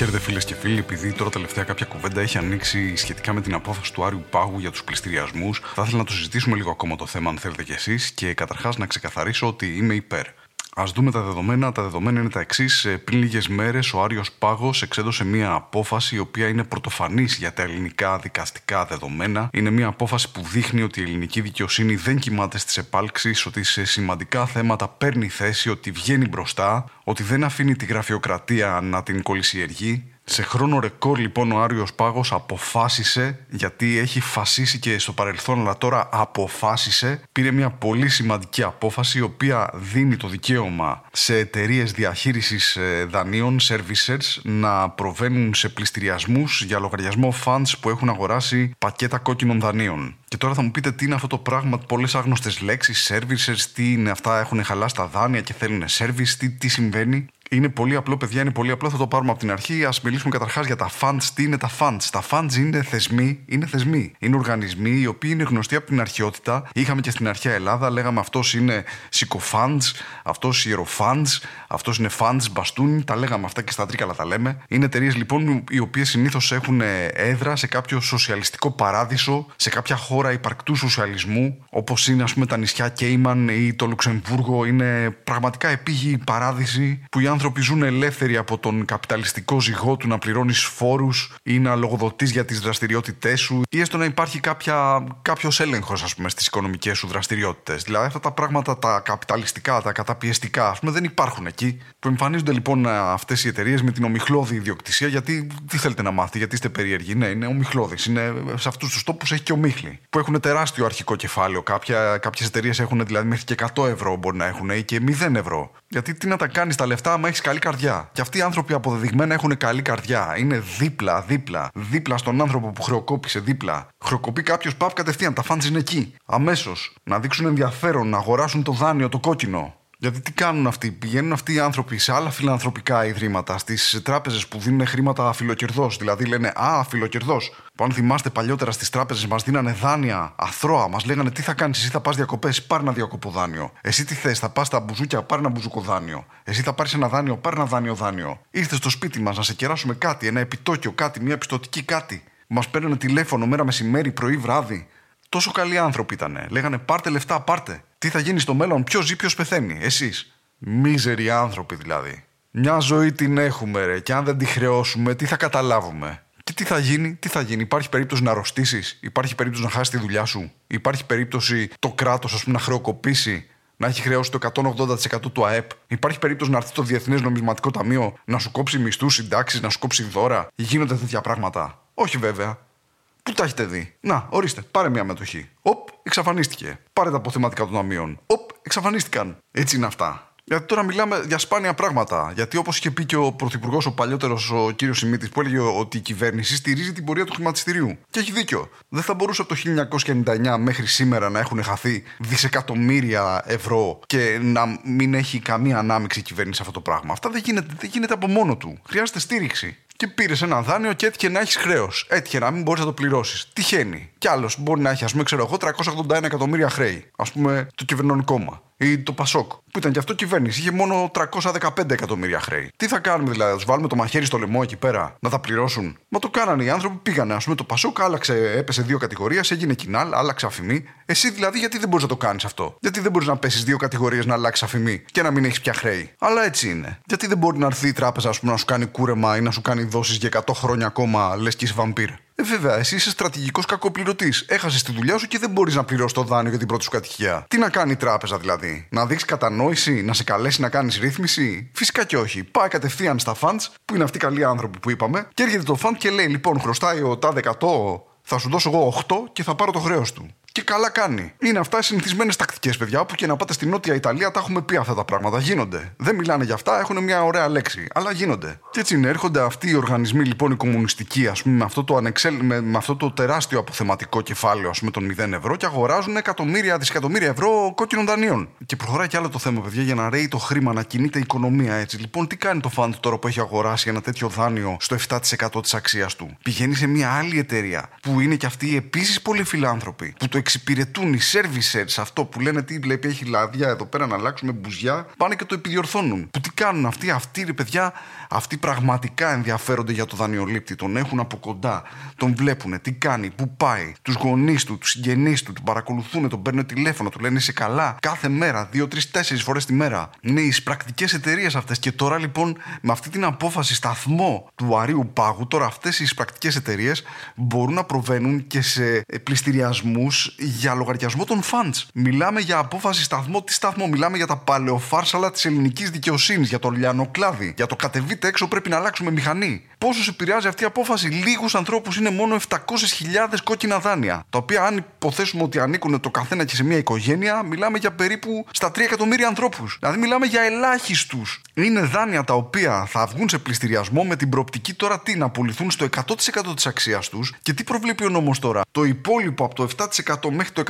Χαίρετε φίλες και φίλοι, επειδή τώρα τελευταία κάποια κουβέντα έχει ανοίξει σχετικά με την απόφαση του Άριου Πάγου για τους πληστηριασμούς, θα ήθελα να το συζητήσουμε λίγο ακόμα το θέμα, αν θέλετε κι εσείς, και καταρχάς να ξεκαθαρίσω ότι είμαι υπέρ. Α δούμε τα δεδομένα. Τα δεδομένα είναι τα εξής. Πριν λίγες μέρες, ο Άριος Πάγος εξέδωσε μία απόφαση η οποία είναι πρωτοφανής για τα ελληνικά δικαστικά δεδομένα. Είναι μία απόφαση που δείχνει ότι η ελληνική δικαιοσύνη δεν κοιμάται στις επάλξεις, ότι σε σημαντικά θέματα παίρνει θέση, ότι βγαίνει μπροστά, ότι δεν αφήνει τη γραφειοκρατία να την κολυσιεργεί σε χρόνο ρεκόρ λοιπόν ο Άριος Πάγος αποφάσισε, γιατί έχει φασίσει και στο παρελθόν αλλά τώρα αποφάσισε, πήρε μια πολύ σημαντική απόφαση η οποία δίνει το δικαίωμα σε εταιρείες διαχείρισης ε, δανείων, servicers, να προβαίνουν σε πληστηριασμούς για λογαριασμό funds που έχουν αγοράσει πακέτα κόκκινων δανείων. Και τώρα θα μου πείτε τι είναι αυτό το πράγμα, πολλές άγνωστες λέξεις, servicers, τι είναι αυτά, έχουν χαλάσει τα δάνεια και θέλουν service, τι, τι συμβαίνει; Είναι πολύ απλό, παιδιά, είναι πολύ απλό. Θα το πάρουμε από την αρχή. Α μιλήσουμε καταρχάς για τα funds. Τι είναι τα funds; Τα funds είναι θεσμοί, είναι θεσμοί. Είναι οργανισμοί οι οποίοι είναι γνωστοί από την αρχαιότητα. Είχαμε και στην αρχαία Ελλάδα, λέγαμε αυτός είναι συκοφάνds, αυτός ιεροφάνds, αυτός είναι funds, μπαστούν. Τα λέγαμε αυτά και στα τρίκαλα τα λέμε. Είναι εταιρείες λοιπόν οι οποίες συνήθως έχουν έδρα σε κάποιο σοσιαλιστικό παράδεισο, σε κάποια χώρα υπαρκτού σοσιαλισμού, όπως είναι ας πούμε τα νησιά Κέιμαν ή το Λουξεμβούργο. Είναι πραγματικά επίγειοι παράδεισοι που οι άνθρωποι ζουν ελεύθεροι από τον καπιταλιστικό ζυγό του να πληρώνεις φόρους ή να λογοδοτείς για τις δραστηριότητές σου ή έστω να υπάρχει κάποιος έλεγχος, ας πούμε, στις οικονομικές σου δραστηριότητες. Δηλαδή αυτά τα πράγματα τα καπιταλιστικά, τα καταπιεστικά, ας πούμε, δεν υπάρχουν εκεί. Που εμφανίζονται λοιπόν αυτές οι εταιρείες με την ομιχλώδη ιδιοκτησία, γιατί τι θέλετε να μάθετε, γιατί είστε περίεργοι. Ναι, είναι ομιχλώδης. Είναι σε αυτούς τους τόπους έχει και ομίχλη. Που έχουν τεράστιο αρχικό κεφάλαιο. Κάποιες εταιρείες έχουν δηλαδή μέχρι και 100 ευρώ μπορεί να έχουν ή και 0 ευρώ. Γιατί τι να τα κάνεις τα λεφτά άμα έχεις καλή καρδιά. Και αυτοί οι άνθρωποι αποδεδειγμένα έχουν καλή καρδιά. Είναι δίπλα, δίπλα, δίπλα στον άνθρωπο που χρεοκόπησε, δίπλα. Χρεοκοπεί κάποιος παπ κατευθείαν. Τα φάντζ είναι εκεί. Αμέσως. Να δείξουν ενδιαφέρον, να αγοράσουν το δάνειο, το κόκκινο. Γιατί τι κάνουν αυτοί, πηγαίνουν αυτοί οι άνθρωποι σε άλλα φιλανθρωπικά ιδρύματα, στις τράπεζες που δίνουν χρήματα φιλοκερδός. Δηλαδή λένε Α, φιλοκερδός. Που αν θυμάστε παλιότερα στις τράπεζες μας δίνανε δάνεια αθρώα, μας λέγανε Τι θα κάνεις, εσύ θα πας διακοπές, πάρει ένα διακοποδάνιο. Εσύ τι θες, θα πας στα μπουζούκια, πάρει ένα μπουζουκοδάνιο. Εσύ θα πάρεις ένα δάνειο, πάρει ένα δάνειο δάνειο. Ήρθε στο σπίτι μας να σε κεράσουμε κάτι, ένα επιτόκιο, κάτι, μια πιστοτική κάτι. Μας παίρνουν τηλέφωνο μέρα μεσημέρι, πρωί, βράδυ. Τόσο καλοί άνθρωποι ήταν. Λέγανε πάρτε λεφτά, πάρτε. Τι θα γίνει στο μέλλον, ποιος ζει, ποιος πεθαίνει. Εσείς. Μίζεροι άνθρωποι δηλαδή. Μια ζωή την έχουμε, ρε, και αν δεν τη χρεώσουμε, τι θα καταλάβουμε; Και τι θα γίνει, τι θα γίνει; Υπάρχει περίπτωση να αρρωστήσεις, υπάρχει περίπτωση να χάσεις τη δουλειά σου, υπάρχει περίπτωση το κράτος, ας πούμε, να χρεοκοπήσει, να έχει χρεώσει το 180% του ΑΕΠ; Υπάρχει περίπτωση να έρθει το Διεθνές Νομισματικό Ταμείο να σου κόψει μισθούς, συντάξεις, να σου κόψει δώρα; Γίνονται τέτοια πράγματα; Όχι βέβαια. Πού τα έχετε δει; Να, ορίστε, πάρε μια μετοχή. Οπ, εξαφανίστηκε. Πάρε τα αποθεματικά των ταμείων. Οπ, εξαφανίστηκαν. Έτσι είναι αυτά. Γιατί τώρα μιλάμε για σπάνια πράγματα. Γιατί όπως είχε πει και ο Πρωθυπουργός, ο παλιότερος, ο κύριος Σιμίτης, που έλεγε ότι η κυβέρνηση στηρίζει την πορεία του χρηματιστηρίου. Και έχει δίκιο. Δεν θα μπορούσε από το 1999 μέχρι σήμερα να έχουν χαθεί δισεκατομμύρια ευρώ και να μην έχει καμία ανάμειξη η κυβέρνηση σε αυτό το πράγμα. Αυτά δεν γίνεται, δεν γίνεται από μόνο του. Χρειάζεται στήριξη και πήρες ένα δάνειο και έτυχε να έχεις χρέος. Έτυχε να μην μπορείς να το πληρώσεις. Τυχαίνει. Κι άλλος μπορεί να έχει, ας πούμε, ξέρω εγώ, 381 εκατομμύρια χρέη. Α πούμε, το κυβερνών κόμμα. Ή το Πασόκ, που ήταν και αυτό κυβέρνηση, είχε μόνο 315 εκατομμύρια χρέη. Τι θα κάνουμε δηλαδή, θα τους βάλουμε το μαχαίρι στο λαιμό εκεί πέρα, να τα πληρώσουν; Μα το κάνανε οι άνθρωποι, πήγανε. Α πούμε, το Πασόκ άλλαξε, έπεσε δύο κατηγορίες, έγινε κοινάλ, άλλαξε αφημί. Εσύ δηλαδή, γιατί δεν μπορείς να το κάνεις αυτό; Γιατί δεν μπορείς να πέσεις δύο κατηγορίες να αλλάξει αφημί και να μην έχεις πια χρέη; Αλλά έτσι είναι. Γιατί δεν μπορεί να έρθει η τράπεζα, ας πούμε, να σου κάνει κούρεμα ή να σου κάνει δόσεις για 100 χρόνια ακόμα, λες και είσαι βαμπύρ. Ε, βέβαια, εσύ είσαι στρατηγικός κακοπληρωτής. Έχασες τη δουλειά σου και δεν μπορείς να πληρώσεις το δάνειο για την πρώτη σου κατοικία. Τι να κάνει η τράπεζα δηλαδή, Να δείξει κατανόηση, να σε καλέσει να κάνεις ρύθμιση; Φυσικά και όχι. Πάει κατευθείαν στα funds, που είναι αυτοί οι καλοί άνθρωποι που είπαμε, και έρχεται το fund και λέει: Λοιπόν, χρωστάει ο τάδε 100, θα σου δώσω εγώ 8 και θα πάρω το χρέος του. Και καλά κάνει. Είναι αυτά οι συνηθισμένες τακτικές, παιδιά, που και να πάτε στη Νότια Ιταλία τα έχουμε πει αυτά τα πράγματα. Γίνονται. Δεν μιλάνε για αυτά, έχουν μια ωραία λέξη. Αλλά γίνονται. Και έτσι είναι, έρχονται αυτοί οι οργανισμοί λοιπόν οι κομμουνιστικοί, ας πούμε, με αυτό το, ανεξέλ... με, με αυτό το τεράστιο αποθεματικό κεφάλαιο, ας πούμε, των 0 ευρώ και αγοράζουν εκατομμύρια, δισεκατομμύρια ευρώ κόκκινων δανείων. Και προχωράει κι άλλο το θέμα, παιδιά, για να ρέει το χρήμα, να κινείται η οικονομία έτσι. Λοιπόν, τι κάνει το φαντ τώρα που έχει αγοράσει ένα τέτοιο δάνειο στο 7% της αξίας του; Πηγαίνει σε μια άλλη εταιρεία που είναι κι αυτοί επίσης πολύ φιλάνθρωποι, που το εξυπηρετούν οι servicers, αυτό που λένε τι βλέπει, έχει λάδια εδώ πέρα να αλλάξουμε μπουζιά, πάνε και το επιδιορθώνουν. Που τι κάνουν αυτοί, αυτοί ρε παιδιά, αυτοί πραγματικά ενδιαφέρονται για το δανειολήπτη, τον έχουν από κοντά, τον βλέπουν, τι κάνει, πού πάει, τους γονείς του, τους συγγενείς του, τον παρακολουθούν, τον παίρνουν τηλέφωνο, του λένε είσαι καλά κάθε μέρα, δύο, τρεις, τέσσερις φορές τη μέρα. Είναι οι πρακτικές εταιρείες αυτές. Και τώρα λοιπόν με αυτή την απόφαση σταθμό του Αρίου Πάγου, τώρα αυτές οι πρακτικές εταιρείες μπορούν να προβαίνουν και σε πληστηριασμούς για λογαριασμό των funds. Μιλάμε για απόφαση σταθμό. Τι σταθμό, μιλάμε για τα παλαιοφάρσαλα της ελληνικής δικαιοσύνης, για το λιανοκλάδι. Για το κατεβείτε έξω πρέπει να αλλάξουμε μηχανή. Πόσο επηρεάζει αυτή η απόφαση, λίγους ανθρώπους είναι μόνο 700.000 κόκκινα δάνεια. Τα οποία, αν υποθέσουμε ότι ανήκουν το καθένα και σε μια οικογένεια, μιλάμε για περίπου στα 3 εκατομμύρια ανθρώπους. Δηλαδή, μιλάμε για ελάχιστους. Είναι δάνεια τα οποία θα βγουν σε πληστηριασμό με την προοπτική τώρα τι να πουληθούν στο 100% της αξίας τους και τι προβλέπει ο νόμος τώρα; Το υπόλοιπο από το 7% μέχρι το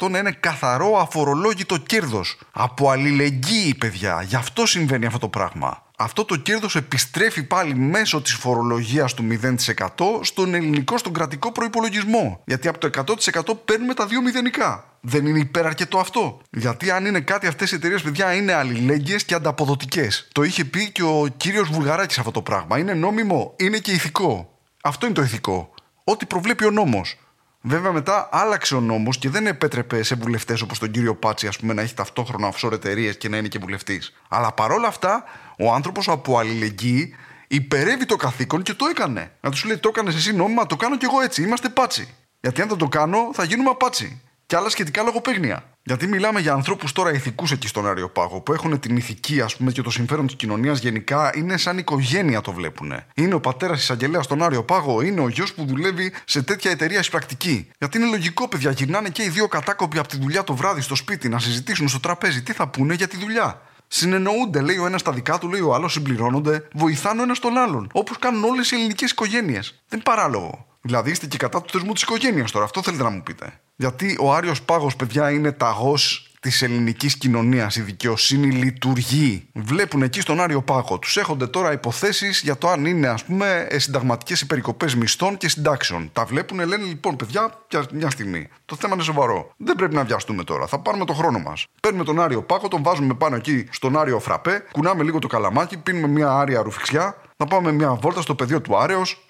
100% να είναι καθαρό αφορολόγητο κέρδος. Από αλληλεγγύη, παιδιά. Γι' αυτό συμβαίνει αυτό το πράγμα αυτό το κέρδος επιστρέφει πάλι μέσω της φορολογίας του 0% στον ελληνικό, στον κρατικό προϋπολογισμό. Γιατί από το 100% παίρνουμε τα δύο μηδενικά. Δεν είναι υπεραρκετό αυτό. Γιατί αν είναι κάτι αυτές οι εταιρείες, παιδιά, είναι αλληλέγγυες και ανταποδοτικές. Το είχε πει και ο κύριος Βουλγαράκης αυτό το πράγμα. Είναι νόμιμο, είναι και ηθικό. Αυτό είναι το ηθικό. Ό,τι προβλέπει ο νόμος. Βέβαια, μετά άλλαξε ο νόμος και δεν επέτρεπε σε βουλευτές όπως τον κύριο Πάτσι, ας πούμε, να έχει ταυτόχρονα offshore εταιρείες και να είναι και βουλευτής. Αλλά παρόλα αυτά, ο άνθρωπος από αλληλεγγύη υπερεύει το καθήκον και το έκανε. Να τους λέει: Το έκανες εσύ νόμιμα, το κάνω κι εγώ έτσι. Είμαστε πάτσι. Γιατί αν δεν το κάνω, θα γίνουμε απάτσι και άλλα σχετικά λογοπαίγνια. Γιατί μιλάμε για ανθρώπους τώρα ηθικούς εκεί στον Αριοπάγο, που έχουν την ηθική, ας πούμε, και το συμφέρον της κοινωνίας γενικά, είναι σαν οικογένεια το βλέπουν. Είναι ο πατέρας εισαγγελέας στον Αριοπάγο, είναι ο γιος που δουλεύει σε τέτοια εταιρεία εισπρακτική. Γιατί είναι λογικό, παιδιά, γυρνάνε και οι δύο κατάκοποι από τη δουλειά το βράδυ στο σπίτι να συζητήσουν στο τραπέζι τι θα πούνε για τη δουλειά. Συνεννοούνται, λέει ο ένας τα δικά του, λέει ο άλλος, συμπληρώνονται, βοηθάνε ο ένας τον άλλον. Όπως κάνουν όλες οι ελληνικές οικογένειες. Δεν είναι παράλογο. Δηλαδή είστε και κατά του θεσμού της οικογένειας τώρα, αυτό θέλετε να μου πείτε. Γιατί ο Άριος Πάγος, παιδιά, είναι ταγός της ελληνικής κοινωνίας. Η δικαιοσύνη λειτουργεί. Βλέπουν εκεί στον Άριο Πάγο. Τους έχονται τώρα υποθέσεις για το αν είναι, ας πούμε, συνταγματικές υπερικοπέ μισθών και συντάξεων. Τα βλέπουν, λένε λοιπόν, παιδιά, μια στιγμή. Το θέμα είναι σοβαρό. Δεν πρέπει να βιαστούμε τώρα. Θα πάρουμε το χρόνο μας. Παίρνουμε τον Άριο Πάγο, τον βάζουμε πάνω εκεί στον Άριο Φραπέ, κουνάμε λίγο το καλαμάκι, πίνουμε μια άρια ρουφιξιά, να πάμε μια βόλτα στο πεδίο του Άρεος,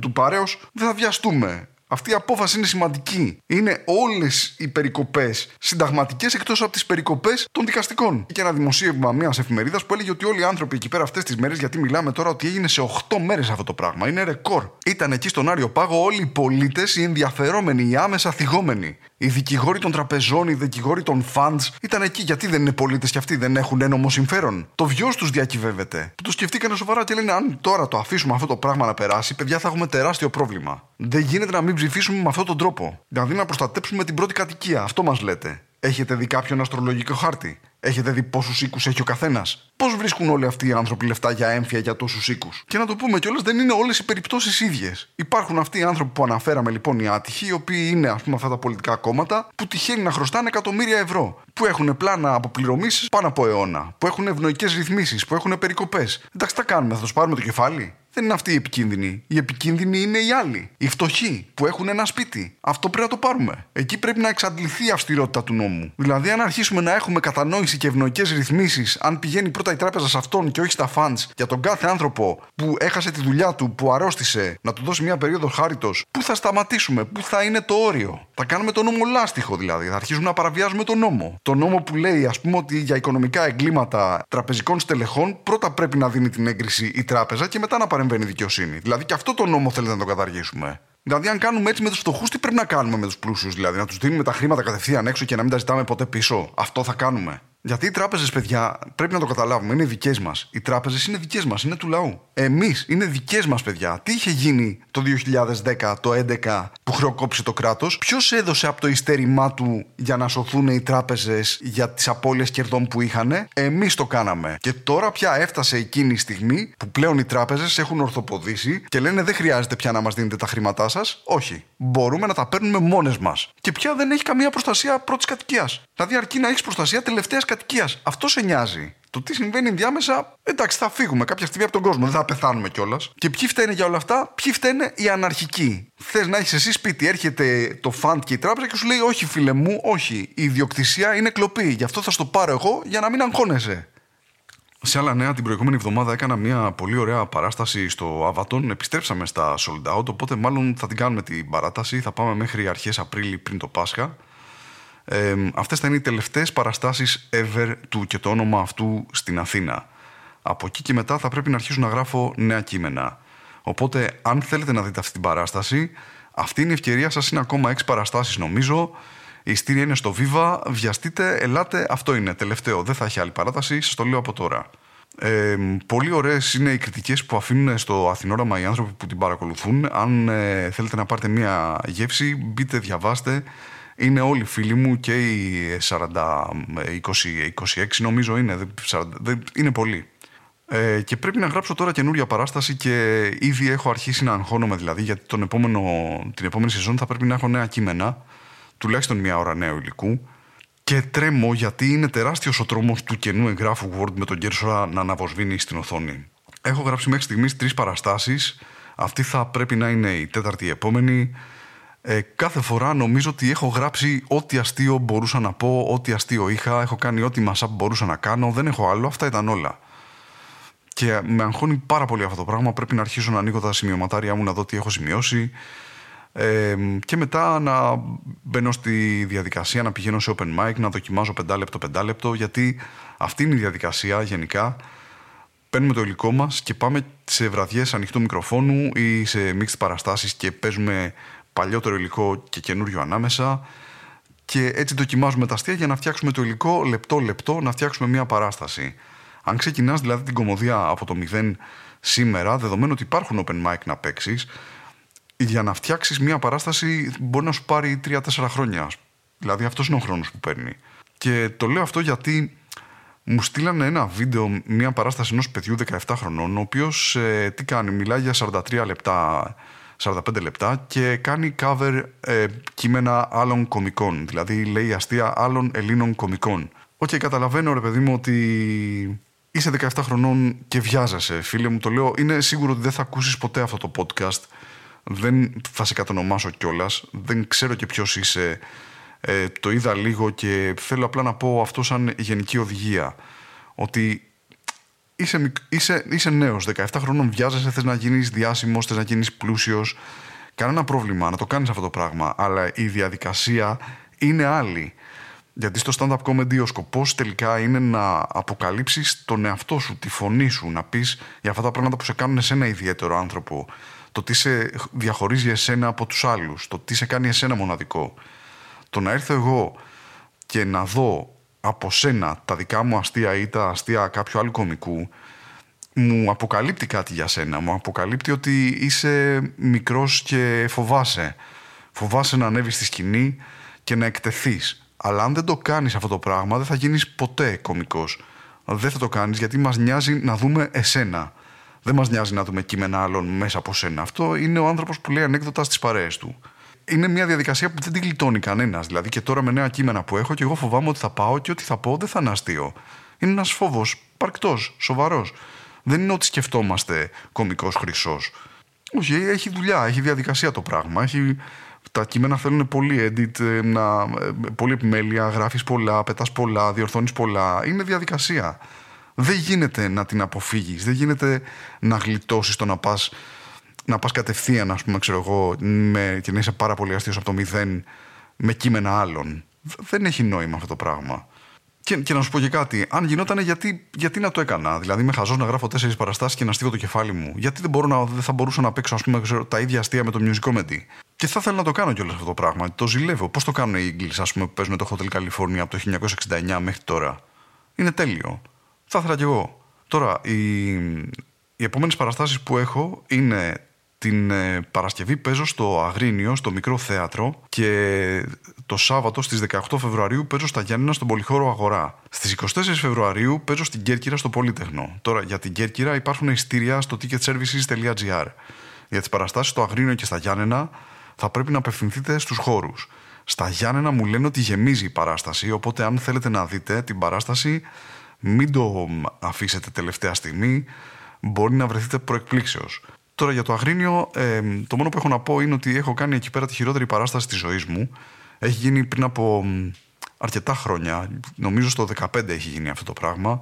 του Πάρεο. Δεν θα βιαστούμε. Αυτή η απόφαση είναι σημαντική. Είναι όλες οι περικοπές συνταγματικές εκτός από τις περικοπές των δικαστικών. Και ένα δημοσίευμα μιας εφημερίδας που έλεγε ότι όλοι οι άνθρωποι εκεί πέρα αυτές τις μέρες, γιατί μιλάμε τώρα ότι έγινε σε 8 μέρες αυτό το πράγμα. Είναι ρεκόρ. Ήταν εκεί στον Άριο Πάγο όλοι οι πολίτες, οι ενδιαφερόμενοι, οι άμεσα θυγόμενοι. Οι δικηγόροι των τραπεζών, οι δικηγόροι των funds ήταν εκεί. Γιατί δεν είναι πολίτες και αυτοί δεν έχουν ένομο συμφέρον. Το βιός τους διακυβεύεται. Που το σκεφτήκανε σοβαρά και λένε: Αν τώρα το αφήσουμε αυτό το πράγμα να περάσει, παιδιά θα έχουμε τεράστιο πρόβλημα. Δεν γίνεται να μην ψηφίσουμε με αυτόν τον τρόπο. Δηλαδή να προστατέψουμε την πρώτη κατοικία. Αυτό μας λέτε. Έχετε δει κάποιον αστρολογικό χάρτη; Έχετε δει πόσους οίκους έχει ο καθένας; Πώς βρίσκουν όλοι αυτοί οι άνθρωποι λεφτά για έμφυα για τόσους οίκους; Και να το πούμε κιόλας, δεν είναι όλες οι περιπτώσεις ίδιες. Υπάρχουν αυτοί οι άνθρωποι που αναφέραμε λοιπόν οι άτυχοι, οι οποίοι είναι ας πούμε αυτά τα πολιτικά κόμματα, που τυχαίνει να χρωστάνε εκατομμύρια ευρώ. Που έχουν πλάνα αποπληρωμή πάνω από αιώνα. Που έχουν ευνοϊκές ρυθμίσεις, που έχουν περικοπές. Εντάξει, τα κάνουμε, θα τους πάρουμε το κεφάλι. Δεν είναι αυτοί οι επικίνδυνοι. Οι επικίνδυνοι είναι οι άλλοι. Οι φτωχοί που έχουν ένα σπίτι. Αυτό πρέπει να το πάρουμε. Εκεί πρέπει να εξαντληθεί η αυστηρότητα του νόμου. Δηλαδή, αν αρχίσουμε να έχουμε κατανόηση και ευνοϊκές ρυθμίσεις, αν πηγαίνει πρώτα η τράπεζα σε αυτόν και όχι στα funds, για τον κάθε άνθρωπο που έχασε τη δουλειά του, που αρρώστησε, να του δώσει μια περίοδο χάριτος, πού θα σταματήσουμε, πού θα είναι το όριο; Θα κάνουμε τον νόμο λάστιχο δηλαδή. Θα αρχίσουμε να παραβιάζουμε τον νόμο. Το νόμο που λέει, ας πούμε, ότι για οικονομικά εγκλήματα τραπεζικών στελεχών πρώτα πρέπει να δίνει την έγκριση η τράπεζα και μετά να παρεμβαίνει η δικαιοσύνη. Δηλαδή και αυτό το νόμο θέλετε να το καταργήσουμε. Δηλαδή, αν κάνουμε έτσι με τους φτωχούς, τι πρέπει να κάνουμε με τους πλούσιους, δηλαδή να τους δίνουμε τα χρήματα κατευθείαν έξω και να μην τα ζητάμε ποτέ πίσω; Αυτό θα κάνουμε. Γιατί οι τράπεζες, παιδιά, πρέπει να το καταλάβουμε, είναι δικές μας. Οι τράπεζες είναι δικές μας, είναι του λαού. Εμείς είναι δικές μας, παιδιά. Τι είχε γίνει το 2010, το 2011 που χρεοκόπησε το κράτος, ποιος έδωσε από το ειστέρημά του για να σωθούν οι τράπεζες για τις απώλειες κερδών που είχαν. Εμείς το κάναμε. Και τώρα πια έφτασε εκείνη η στιγμή που πλέον οι τράπεζες έχουν ορθοποδήσει και λένε δεν χρειάζεται πια να μας δίνετε τα χρήματά σας. Όχι. Μπορούμε να τα παίρνουμε μόνες μας. Και πια δεν έχει καμία προστασία πρώτης κατοικίας. Δηλαδή αρκεί να έχεις προστασία τελευταίας κατοικία. Αυτός σε νοιάζει. Το τι συμβαίνει ενδιάμεσα, εντάξει, θα φύγουμε κάποια στιγμή από τον κόσμο, δεν θα πεθάνουμε κιόλας. Και ποιοι φταίνε για όλα αυτά, ποιοι φταίνε οι αναρχικοί; Θες να έχεις εσύ σπίτι, έρχεται το φαντ και η τράπεζα και σου λέει: Όχι, φίλε μου, όχι. Η ιδιοκτησία είναι κλοπή. Γι' αυτό θα στο πάρω εγώ για να μην αγχώνεσαι. Σε άλλα νέα, την προηγούμενη εβδομάδα έκανα μια πολύ ωραία παράσταση στο Αβατόν. Επιστρέψαμε στα Sold Out, οπότε μάλλον θα την κάνουμε την παράταση. Θα πάμε μέχρι αρχές Απρίλη πριν το Πάσχα. Ε, αυτές θα είναι οι τελευταίες παραστάσεις ever του και το όνομα αυτού στην Αθήνα. Από εκεί και μετά θα πρέπει να αρχίσω να γράφω νέα κείμενα. Οπότε, αν θέλετε να δείτε αυτή την παράσταση, αυτή είναι η ευκαιρία σας. Είναι ακόμα 6 παραστάσεις νομίζω. Η στήρια είναι στο Viva. Βιαστείτε, ελάτε. Αυτό είναι τελευταίο. Δεν θα έχει άλλη παράταση. Σας το λέω από τώρα. Ε, πολύ ωραίες είναι οι κριτικές που αφήνουν στο Αθηνόραμα οι άνθρωποι που την παρακολουθούν. Αν ε, θέλετε να πάρετε μία γεύση, μπείτε, διαβάστε είναι όλοι φίλοι μου και οι 40, 20, 26 νομίζω είναι, 40, είναι πολλοί. Ε, και πρέπει να γράψω τώρα καινούρια παράσταση και ήδη έχω αρχίσει να αγχώνομαι δηλαδή γιατί τον επόμενο, την επόμενη σεζόν θα πρέπει να έχω νέα κείμενα, τουλάχιστον μία ώρα νέου υλικού και τρέμω γιατί είναι τεράστιος ο τρόμος του καινού εγγράφου Word με τον Κέρσορα να αναβοσβήνει στην οθόνη. Έχω γράψει μέχρι στιγμής τρεις παραστάσεις. Αυτή θα πρέπει να είναι η τέταρτη η επόμενη. Ε, κάθε φορά νομίζω ότι έχω γράψει ό,τι αστείο μπορούσα να πω, ό,τι αστείο είχα, έχω κάνει ό,τι μασά μπορούσα να κάνω, δεν έχω άλλο, αυτά ήταν όλα. Και με αγχώνει πάρα πολύ αυτό το πράγμα. Πρέπει να αρχίσω να ανοίγω τα σημειωματάρια μου να δω τι έχω σημειώσει. Ε, και μετά να μπαίνω στη διαδικασία να πηγαίνω σε open mic, να δοκιμάζω 5 λεπτό, 5 λεπτό, γιατί αυτή είναι η διαδικασία γενικά. Παίρνουμε το υλικό μας και πάμε σε βραδιές ανοιχτού μικροφόνου ή σε mixed παραστάσεις και παίζουμε παλιότερο υλικό και καινούριο ανάμεσα. Και έτσι δοκιμάζουμε τα αστεία για να φτιάξουμε το υλικό λεπτό-λεπτό, να φτιάξουμε μια παράσταση. Αν ξεκινάς δηλαδή την κομμωδία από το μηδέν σήμερα, δεδομένου ότι υπάρχουν open mic να παίξεις, για να φτιάξεις μια παράσταση μπορεί να σου πάρει 3-4 χρόνια. Δηλαδή αυτός είναι ο χρόνος που παίρνει. Και το λέω αυτό γιατί μου στείλανε ένα βίντεο, μια παράσταση ενός παιδιού 17 χρονών, ο οποίος ε, τι κάνει, μιλάει για 43 λεπτά 45 λεπτά και κάνει cover ε, κείμενα άλλων κωμικών. Δηλαδή λέει αστεία άλλων Ελλήνων κωμικών. OK, okay, καταλαβαίνω ρε παιδί μου ότι είσαι 17 χρονών και βιάζεσαι. Φίλε μου το λέω, είναι σίγουρο ότι δεν θα ακούσεις ποτέ αυτό το podcast. Δεν θα σε κατονομάσω κιόλας. Δεν ξέρω και ποιος είσαι. Ε, το είδα λίγο και θέλω απλά να πω αυτό σαν γενική οδηγία. Ότι είσαι, είσαι, είσαι νέος, 17 χρόνων βιάζεσαι, θες να γίνεις διάσημος, θες να γίνεις πλούσιος. Κανένα πρόβλημα να το κάνεις αυτό το πράγμα, αλλά η διαδικασία είναι άλλη. Γιατί στο stand-up comedy ο σκοπός τελικά είναι να αποκαλύψεις τον εαυτό σου, τη φωνή σου, να πεις για αυτά τα πράγματα που σε κάνουν εσένα ιδιαίτερο άνθρωπο, το τι σε διαχωρίζει εσένα από τους άλλους, το τι σε κάνει εσένα μοναδικό. Το να έρθω εγώ και να δω από σένα τα δικά μου αστεία ή τα αστεία κάποιου άλλου κομικού μου αποκαλύπτει κάτι για σένα. Μου αποκαλύπτει ότι είσαι μικρός και φοβάσαι. Φοβάσαι να ανέβεις στη σκηνή και να εκτεθείς. Αλλά αν δεν το κάνεις αυτό το πράγμα δεν θα γίνεις ποτέ κομικός. Δεν θα το κάνεις γιατί μας νοιάζει να δούμε εσένα. Δεν μας νοιάζει να δούμε κείμενα άλλων μέσα από σένα. Αυτό είναι ο άνθρωπος που λέει ανέκδοτας στις παρέες του είναι μια διαδικασία που δεν την γλιτώνει κανένας. Δηλαδή και τώρα με νέα κείμενα που έχω και εγώ φοβάμαι ότι θα πάω και ό,τι θα πω δεν θα είναι αστείο. Είναι ένας φόβος παρκτός, σοβαρός. Δεν είναι ότι σκεφτόμαστε κωμικό χρυσός. Όχι, έχει δουλειά, έχει διαδικασία το πράγμα. Έχει... Τα κείμενα θέλουν πολύ edit, ε, να... Ε, πολύ επιμέλεια, γράφεις πολλά, πετάς πολλά, διορθώνεις πολλά. Είναι διαδικασία. Δεν γίνεται να την αποφύγεις. Δεν γίνεται να γλιτώσεις το να πας να πας κατευθείαν, ας πούμε, ξέρω εγώ, με, και να είσαι πάρα πολύ αστείος από το μηδέν με κείμενα άλλων. Δεν έχει νόημα αυτό το πράγμα. Και, και να σου πω και κάτι, αν γινόταν, γιατί, γιατί να το έκανα; Δηλαδή, είμαι χαζός να γράφω τέσσερις παραστάσεις και να στείλω το κεφάλι μου. Γιατί δεν, μπορώ να, δεν θα μπορούσα να παίξω, ας πούμε, ξέρω, τα ίδια αστεία με το music comedy; Και θα ήθελα να το κάνω κιόλας αυτό το πράγμα. Το ζηλεύω. Πώς το κάνουν οι English, ας πούμε, που παίζουν το Hotel California από το 1969 μέχρι τώρα; Είναι τέλειο. Θα ήθελα κι εγώ. Τώρα, οι, οι επόμενες παραστάσεις που έχω είναι την ε, Παρασκευή παίζω στο Αγρίνιο, στο μικρό θέατρο και το Σάββατο στις 18 Φεβρουαρίου παίζω στα Γιάννενα στον Πολυχώρο Αγορά. Στις 24 Φεβρουαρίου παίζω στην Κέρκυρα στο Πολύτεχνο. Τώρα για την Κέρκυρα υπάρχουν ειστήρια στο ticketservices.gr. Για τις παραστάσεις στο Αγρίνιο και στα Γιάννενα θα πρέπει να απευθυνθείτε στους χώρους. Στα Γιάννενα μου λένε ότι γεμίζει η παράσταση, οπότε αν θέλετε να δείτε την παράσταση μην το αφήσετε τελευταία στιγμή, μπορεί να βρεθείτε προεκπλήξεως. Τώρα για το Αγρίνιο, ε, το μόνο που έχω να πω είναι ότι έχω κάνει εκεί πέρα τη χειρότερη παράσταση της ζωής μου. Έχει γίνει πριν από αρκετά χρόνια, νομίζω στο 2015 έχει γίνει αυτό το πράγμα,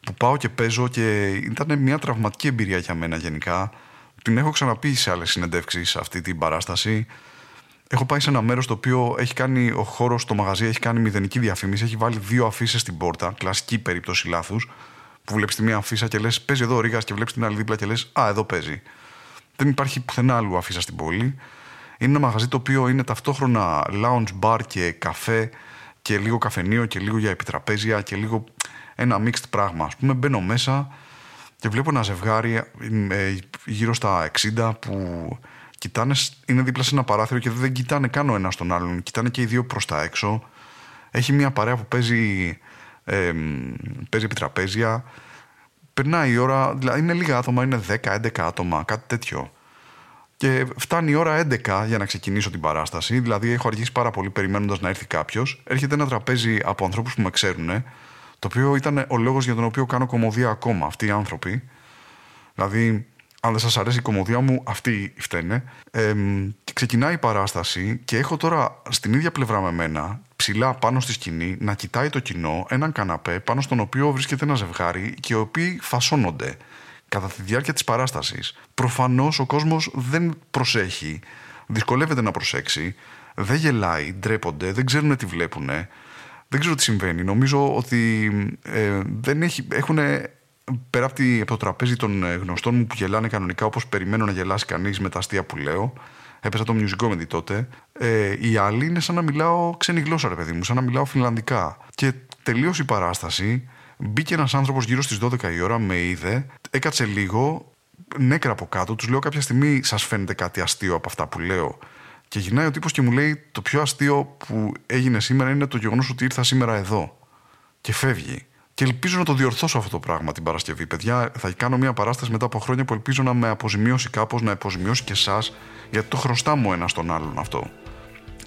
που πάω και παίζω και ήταν μια τραυματική εμπειρία για μένα γενικά. Την έχω ξαναπεί σε άλλες συνεντεύξεις αυτή την παράσταση. Έχω πάει σε ένα μέρος το οποίο έχει κάνει ο χώρος στο μαγαζί, έχει κάνει μηδενική διαφήμιση, έχει βάλει δύο αφήσει στην πόρτα, κλασική περίπτωση λάθους που βλέπεις τη μία αφίσα και λες: Παίζει εδώ ο Ρίγας και βλέπεις την άλλη δίπλα και λες: Α, εδώ παίζει. Δεν υπάρχει πουθενά άλλου αφίσα στην πόλη. Είναι ένα μαγαζί το οποίο είναι ταυτόχρονα lounge bar και καφέ και λίγο καφενείο και λίγο για επιτραπέζια και λίγο ένα mixed πράγμα. Α πούμε, μπαίνω μέσα και βλέπω ένα ζευγάρι ε, γύρω στα 60 που κοιτάνε, είναι δίπλα σε ένα παράθυρο και δεν κοιτάνε καν ο ένας τον άλλον. Κοιτάνε και οι δύο προς τα έξω. Έχει μια παρέα που παίζει ε, παίζει επιτραπέζια. Περνάει η ώρα, δηλαδή είναι λίγα άτομα, είναι 10-11 άτομα, κάτι τέτοιο. Και φτάνει η ώρα 11 για να ξεκινήσω την παράσταση. Δηλαδή, έχω αργήσει πάρα πολύ περιμένοντας να έρθει κάποιος. Έρχεται ένα τραπέζι από ανθρώπους που με ξέρουν, το οποίο ήταν ο λόγος για τον οποίο κάνω κομμωδία ακόμα. Αυτοί οι άνθρωποι. Δηλαδή, αν δεν σας αρέσει η κομμωδία μου, αυτοί φταίνε. Ε, και ξεκινάει η παράσταση και έχω τώρα στην ίδια πλευρά με μένα, ψηλά πάνω στη σκηνή, να κοιτάει το κοινό έναν καναπέ πάνω στον οποίο βρίσκεται ένα ζευγάρι και οι οποίοι φασώνονται κατά τη διάρκεια της παράστασης. Προφανώς ο κόσμος δεν προσέχει, δυσκολεύεται να προσέξει, δεν γελάει, ντρέπονται, δεν ξέρουν τι βλέπουν. Δεν ξέρω τι συμβαίνει. Νομίζω ότι ε, δεν έχει, έχουν πέρα από, το τραπέζι των ε, γνωστών μου που γελάνε κανονικά όπως περιμένω να γελάσει κανείς με τα αστεία που λέω, έπεσα το music comedy τότε, ε, οι άλλοι είναι σαν να μιλάω ξένη γλώσσα, ρε παιδί μου, σαν να μιλάω φιλανδικά. Και τελείωσε η παράσταση, μπήκε ένας άνθρωπος γύρω στις 12 η ώρα, με είδε, έκατσε λίγο, νέκρα από κάτω, τους λέω κάποια στιγμή σας φαίνεται κάτι αστείο από αυτά που λέω. Και γυρνάει ο τύπος και μου λέει: Το πιο αστείο που έγινε σήμερα είναι το γεγονός ότι ήρθα σήμερα εδώ. Και φεύγει. Και ελπίζω να το διορθώσω αυτό το πράγμα την Παρασκευή. Παιδιά, θα κάνω μια παράσταση μετά από χρόνια που ελπίζω να με αποζημιώσει κάπως, να αποζημιώσει και εσάς, γιατί το χρωστά μου ένα στον άλλον αυτό.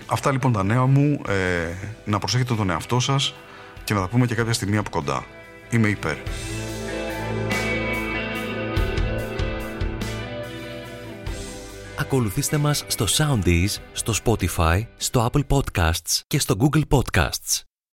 Αυτά λοιπόν τα νέα μου. Ε, να προσέχετε τον εαυτό σας και να τα πούμε και κάποια στιγμή από κοντά. Είμαι υπέρ. Ακολουθήστε μας στο Soundees, στο Spotify, στο Apple Podcasts και στο Google Podcasts.